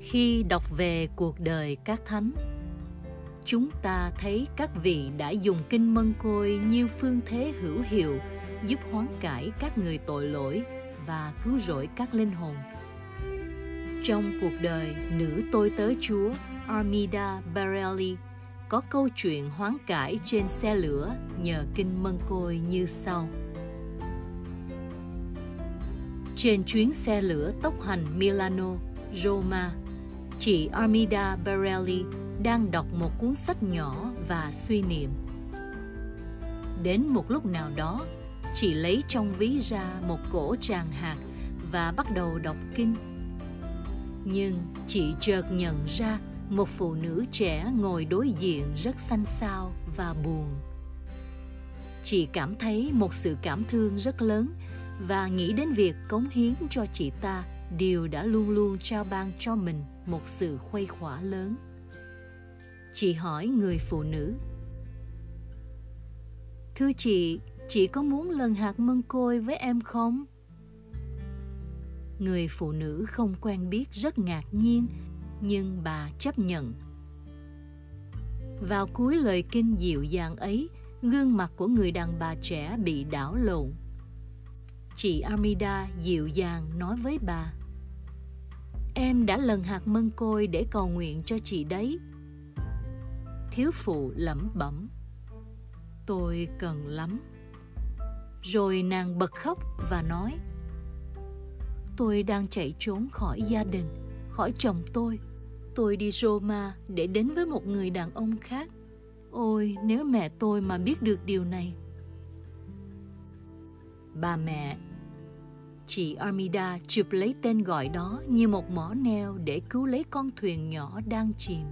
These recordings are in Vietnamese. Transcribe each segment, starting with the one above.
khi đọc về cuộc đời các thánh, chúng ta thấy các vị đã dùng kinh mân côi như phương thế hữu hiệu giúp hoán cải các người tội lỗi và cứu rỗi các linh hồn. Trong cuộc đời nữ tôi tớ chúa, armida barelli, có câu chuyện hoán cải trên xe lửa nhờ kinh mân côi như sau. Trên chuyến xe lửa tốc hành milano, roma chị armida barelli đang đọc một cuốn sách nhỏ và suy niệm. Đến một lúc nào đó, chị lấy trong ví ra một cổ tràng hạt và bắt đầu đọc kinh. Nhưng chị chợt nhận ra một phụ nữ trẻ ngồi đối diện rất xanh xao và buồn. Chị cảm thấy một sự cảm thương rất lớn và nghĩ đến việc cống hiến cho chị ta, điều đã luôn luôn trao ban cho mình một sự khuây khỏa lớn. Chị hỏi người phụ nữ. Thưa chị chị có muốn lần hạt mân côi với em không? Người phụ nữ không quen biết rất ngạc nhiên, nhưng bà chấp nhận. Vào cuối lời kinh dịu dàng ấy, gương mặt của người đàn bà trẻ bị đảo lộn. Chị Armida dịu dàng nói với bà. Em đã lần hạt mân côi để cầu nguyện cho chị đấy. Thiếu phụ lẩm bẩm, Tôi cần lắm. Rồi nàng bật khóc và nói, Tôi đang chạy trốn khỏi gia đình, Khỏi chồng tôi. Tôi đi Roma để đến với một người đàn ông khác. Ôi, nếu mẹ tôi mà biết được điều này. Bà mẹ Chị Armida chụp lấy tên gọi đó như một mỏ neo để cứu lấy con thuyền nhỏ đang chìm.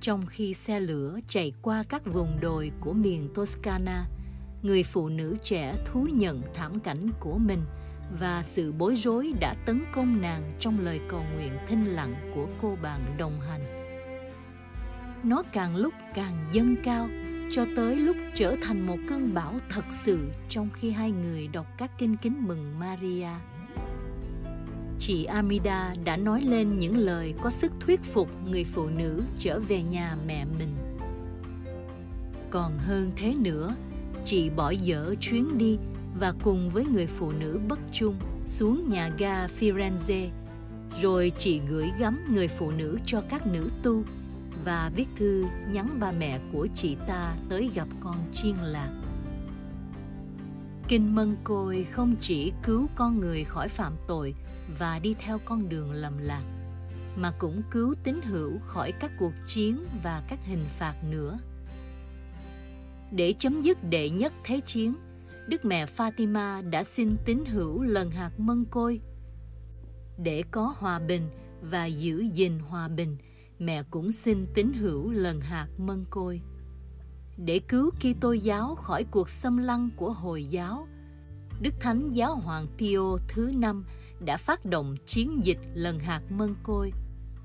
Trong khi xe lửa chạy qua các vùng đồi của miền Toscana, người phụ nữ trẻ thú nhận thảm cảnh của mình và sự bối rối đã tấn công nàng trong lời cầu nguyện thinh lặng của cô bạn đồng hành. Nó càng lúc càng dâng cao cho tới lúc trở thành một cơn bão thật sự trong khi hai người đọc các kinh kính mừng Maria. Chị Amida đã nói lên những lời có sức thuyết phục người phụ nữ trở về nhà mẹ mình. Còn hơn thế nữa, chị bỏ dở chuyến đi và cùng với người phụ nữ bất chung xuống nhà ga Firenze. Rồi chị gửi gắm người phụ nữ cho các nữ tu và viết thư nhắn ba mẹ của chị ta tới gặp con chiên lạc. Kinh Mân Côi không chỉ cứu con người khỏi phạm tội và đi theo con đường lầm lạc, mà cũng cứu tín hữu khỏi các cuộc chiến và các hình phạt nữa. Để chấm dứt đệ nhất thế chiến, Đức mẹ Fatima đã xin tín hữu lần hạt mân côi. Để có hòa bình và giữ gìn hòa bình, mẹ cũng xin tín hữu lần hạt mân côi. Để cứu Kitô giáo khỏi cuộc xâm lăng của Hồi giáo, Đức Thánh Giáo Hoàng Pio thứ năm đã phát động chiến dịch lần hạt mân côi,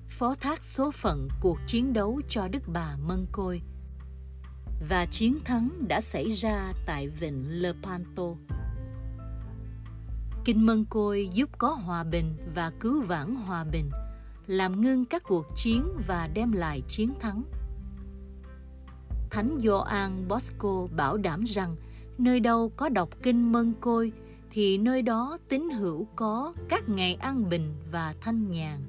phó thác số phận cuộc chiến đấu cho Đức bà Mân Côi. Và chiến thắng đã xảy ra tại vịnh Lepanto. Kinh Mân Côi giúp có hòa bình và cứu vãn hòa bình – làm ngưng các cuộc chiến và đem lại chiến thắng. Thánh Gioan Bosco bảo đảm rằng nơi đâu có đọc kinh mân côi thì nơi đó tín hữu có các ngày an bình và thanh nhàn.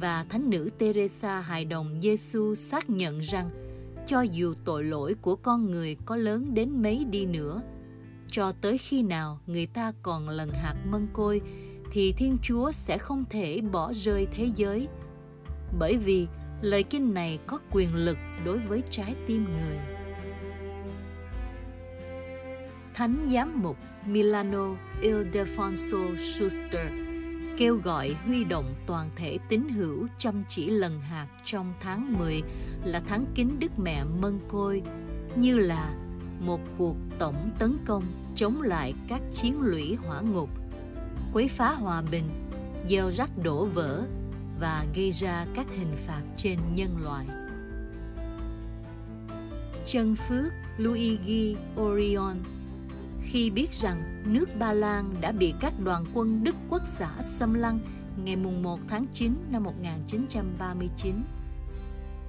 Và thánh nữ Teresa hài đồng Giêsu xác nhận rằng cho dù tội lỗi của con người có lớn đến mấy đi nữa, cho tới khi nào người ta còn lần hạt mân côi thì Thiên Chúa sẽ không thể bỏ rơi thế giới. Bởi vì lời kinh này có quyền lực đối với trái tim người. Thánh giám mục Milano Ildefonso Schuster kêu gọi huy động toàn thể tín hữu chăm chỉ lần hạt trong tháng 10 là tháng kính Đức Mẹ Mân Côi, như là một cuộc tổng tấn công chống lại các chiến lũy hỏa ngục quấy phá hòa bình, gieo rắc đổ vỡ và gây ra các hình phạt trên nhân loại. Chân Phước Luigi Orion khi biết rằng nước Ba Lan đã bị các đoàn quân Đức Quốc xã xâm lăng ngày mùng 1 tháng 9 năm 1939.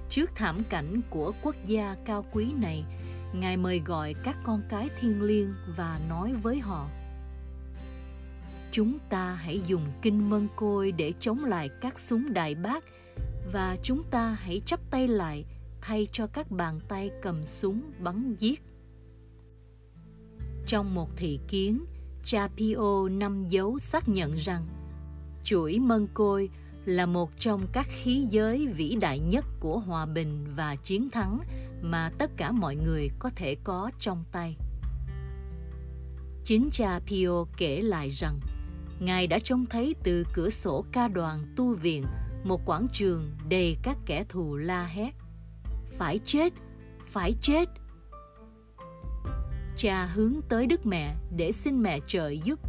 Trước thảm cảnh của quốc gia cao quý này, Ngài mời gọi các con cái thiên liêng và nói với họ Chúng ta hãy dùng kinh mân côi để chống lại các súng đại bác và chúng ta hãy chắp tay lại thay cho các bàn tay cầm súng bắn giết. Trong một thị kiến, cha Pio năm dấu xác nhận rằng chuỗi mân côi là một trong các khí giới vĩ đại nhất của hòa bình và chiến thắng mà tất cả mọi người có thể có trong tay. Chính cha Pio kể lại rằng Ngài đã trông thấy từ cửa sổ ca đoàn tu viện một quảng trường đầy các kẻ thù la hét. Phải chết, phải chết. Cha hướng tới Đức Mẹ để xin mẹ trợ giúp.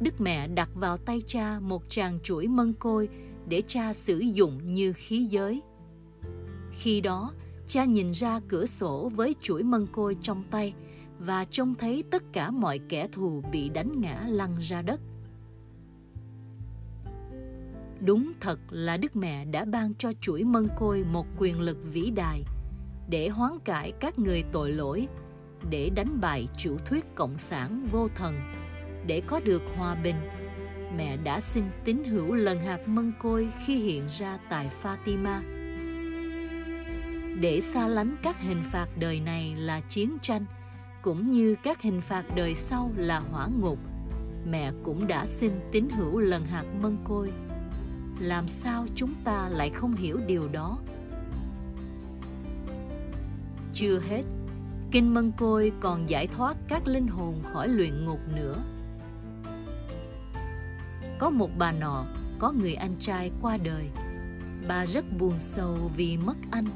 Đức Mẹ đặt vào tay cha một tràng chuỗi mân côi để cha sử dụng như khí giới. Khi đó, cha nhìn ra cửa sổ với chuỗi mân côi trong tay và trông thấy tất cả mọi kẻ thù bị đánh ngã lăn ra đất. Đúng thật là Đức Mẹ đã ban cho chuỗi mân côi một quyền lực vĩ đại để hoán cải các người tội lỗi, để đánh bại chủ thuyết cộng sản vô thần, để có được hòa bình. Mẹ đã xin tín hữu lần hạt mân côi khi hiện ra tại Fatima. Để xa lánh các hình phạt đời này là chiến tranh, cũng như các hình phạt đời sau là hỏa ngục, mẹ cũng đã xin tín hữu lần hạt mân côi. Làm sao chúng ta lại không hiểu điều đó? Chưa hết kinh mân côi còn giải thoát các linh hồn khỏi luyện ngục nữa. Có một bà nọ có người anh trai qua đời. Bà rất buồn sầu vì mất anh.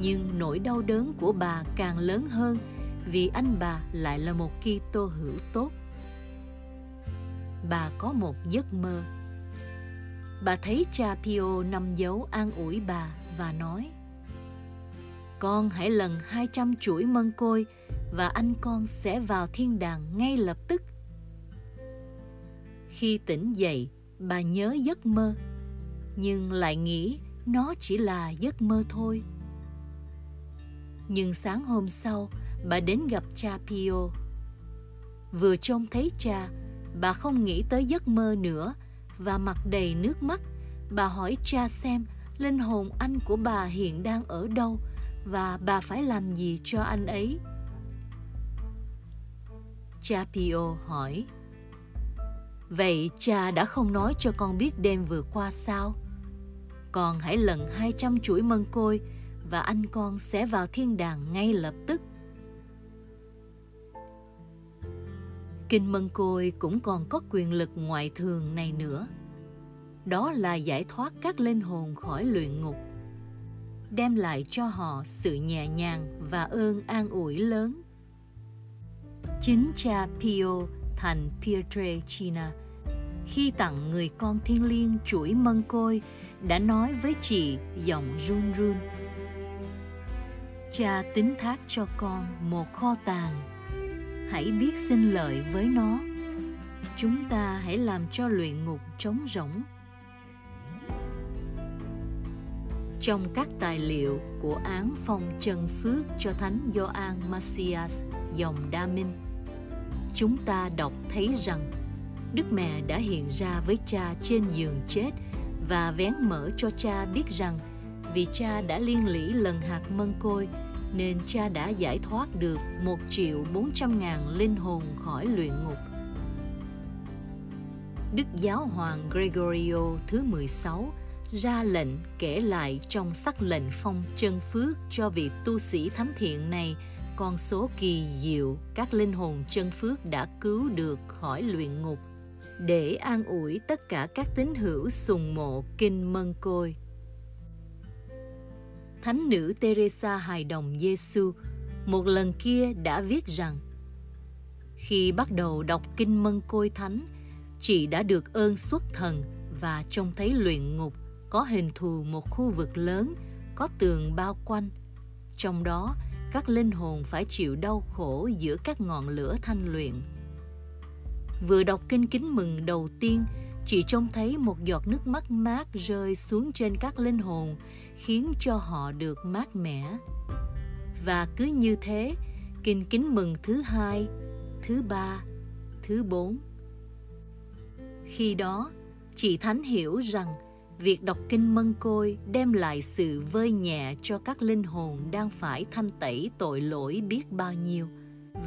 Nhưng nỗi đau đớn của bà càng lớn hơn vì anh bà lại là một Kitô hữu tốt. Bà có một giấc mơ bà thấy cha Pio nằm dấu an ủi bà và nói Con hãy lần 200 chuỗi mân côi và anh con sẽ vào thiên đàng ngay lập tức. Khi tỉnh dậy, bà nhớ giấc mơ, nhưng lại nghĩ nó chỉ là giấc mơ thôi. Nhưng sáng hôm sau, bà đến gặp cha Pio. Vừa trông thấy cha, bà không nghĩ tới giấc mơ nữa và mặt đầy nước mắt, bà hỏi cha xem linh hồn anh của bà hiện đang ở đâu và bà phải làm gì cho anh ấy. Cha Pio hỏi, Vậy cha đã không nói cho con biết đêm vừa qua sao? Con hãy lần 200 chuỗi mân côi và anh con sẽ vào thiên đàng ngay lập tức. Kinh Mân Côi cũng còn có quyền lực ngoại thường này nữa. Đó là giải thoát các linh hồn khỏi luyện ngục, đem lại cho họ sự nhẹ nhàng và ơn an ủi lớn. Chính cha Pio thành Pietrelcina khi tặng người con thiên liêng chuỗi mân côi đã nói với chị giọng run run cha tính thác cho con một kho tàng hãy biết xin lợi với nó. Chúng ta hãy làm cho luyện ngục trống rỗng. Trong các tài liệu của án phong chân phước cho thánh Gioan Macias dòng Đa Minh, chúng ta đọc thấy rằng Đức Mẹ đã hiện ra với cha trên giường chết và vén mở cho cha biết rằng vì cha đã liên lỉ lần hạt mân côi nên cha đã giải thoát được một triệu bốn trăm ngàn linh hồn khỏi luyện ngục. Đức Giáo Hoàng Gregorio thứ 16 ra lệnh kể lại trong sắc lệnh phong chân phước cho vị tu sĩ thánh thiện này, con số kỳ diệu các linh hồn chân phước đã cứu được khỏi luyện ngục, để an ủi tất cả các tín hữu sùng mộ kinh mân côi Thánh nữ Teresa hài đồng Giêsu một lần kia đã viết rằng khi bắt đầu đọc kinh mân côi thánh, chị đã được ơn xuất thần và trông thấy luyện ngục có hình thù một khu vực lớn, có tường bao quanh. Trong đó, các linh hồn phải chịu đau khổ giữa các ngọn lửa thanh luyện. Vừa đọc kinh kính mừng đầu tiên, chị trông thấy một giọt nước mắt mát rơi xuống trên các linh hồn, khiến cho họ được mát mẻ. Và cứ như thế, kinh kính mừng thứ hai, thứ ba, thứ bốn. Khi đó, chị thánh hiểu rằng việc đọc kinh mân côi đem lại sự vơi nhẹ cho các linh hồn đang phải thanh tẩy tội lỗi biết bao nhiêu.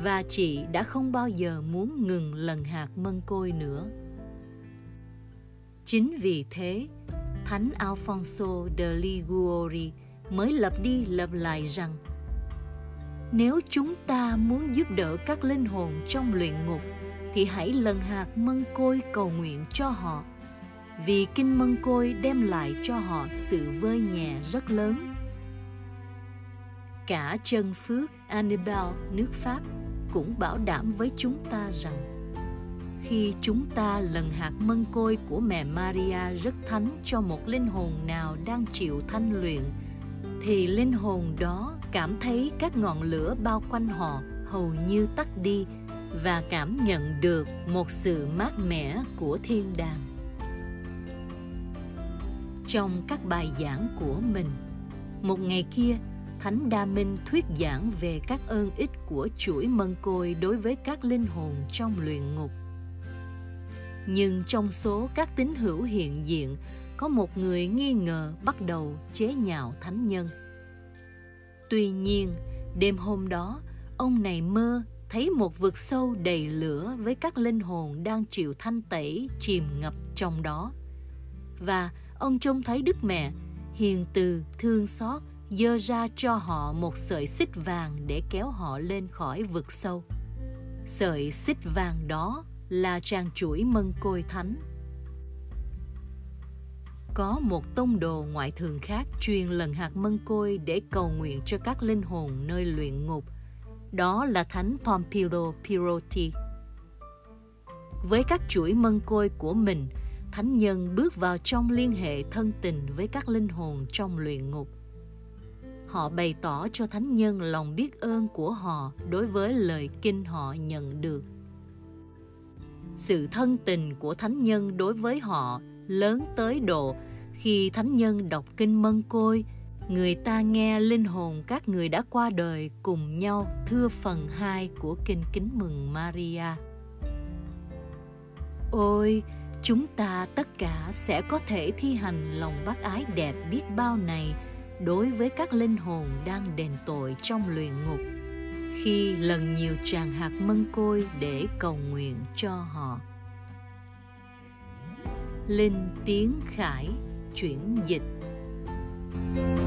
Và chị đã không bao giờ muốn ngừng lần hạt mân côi nữa chính vì thế, thánh alfonso de liguori mới lập đi lập lại rằng, nếu chúng ta muốn giúp đỡ các linh hồn trong luyện ngục, thì hãy lần hạt mân côi cầu nguyện cho họ, vì kinh mân côi đem lại cho họ sự vơi nhẹ rất lớn. Cả chân phước Annabelle nước Pháp cũng bảo đảm với chúng ta rằng khi chúng ta lần hạt mân côi của mẹ Maria rất thánh cho một linh hồn nào đang chịu thanh luyện, thì linh hồn đó cảm thấy các ngọn lửa bao quanh họ hầu như tắt đi và cảm nhận được một sự mát mẻ của thiên đàng. Trong các bài giảng của mình, một ngày kia, thánh đa minh thuyết giảng về các ơn ích của chuỗi mân côi đối với các linh hồn trong luyện ngục nhưng trong số các tín hữu hiện diện, có một người nghi ngờ bắt đầu chế nhạo thánh nhân. Tuy nhiên, đêm hôm đó, ông này mơ thấy một vực sâu đầy lửa với các linh hồn đang chịu thanh tẩy chìm ngập trong đó. Và ông trông thấy đức mẹ hiền từ, thương xót, dơ ra cho họ một sợi xích vàng để kéo họ lên khỏi vực sâu. Sợi xích vàng đó là trang chuỗi mân côi thánh có một tông đồ ngoại thường khác truyền lần hạt mân côi để cầu nguyện cho các linh hồn nơi luyện ngục đó là thánh Pompilo Piroti. Với các chuỗi mân côi của mình, thánh nhân bước vào trong liên hệ thân tình với các linh hồn trong luyện ngục. Họ bày tỏ cho thánh nhân lòng biết ơn của họ đối với lời kinh họ nhận được. Sự thân tình của thánh nhân đối với họ lớn tới độ khi thánh nhân đọc kinh mân côi người ta nghe linh hồn các người đã qua đời cùng nhau thưa phần 2 của kinh kính mừng Maria. Ôi, chúng ta tất cả sẽ có thể thi hành lòng bác ái đẹp biết bao này đối với các linh hồn đang đền tội trong luyện ngục khi lần nhiều tràng hạt mân côi để cầu nguyện cho họ. Linh Tiếng Khải, chuyển dịch thank you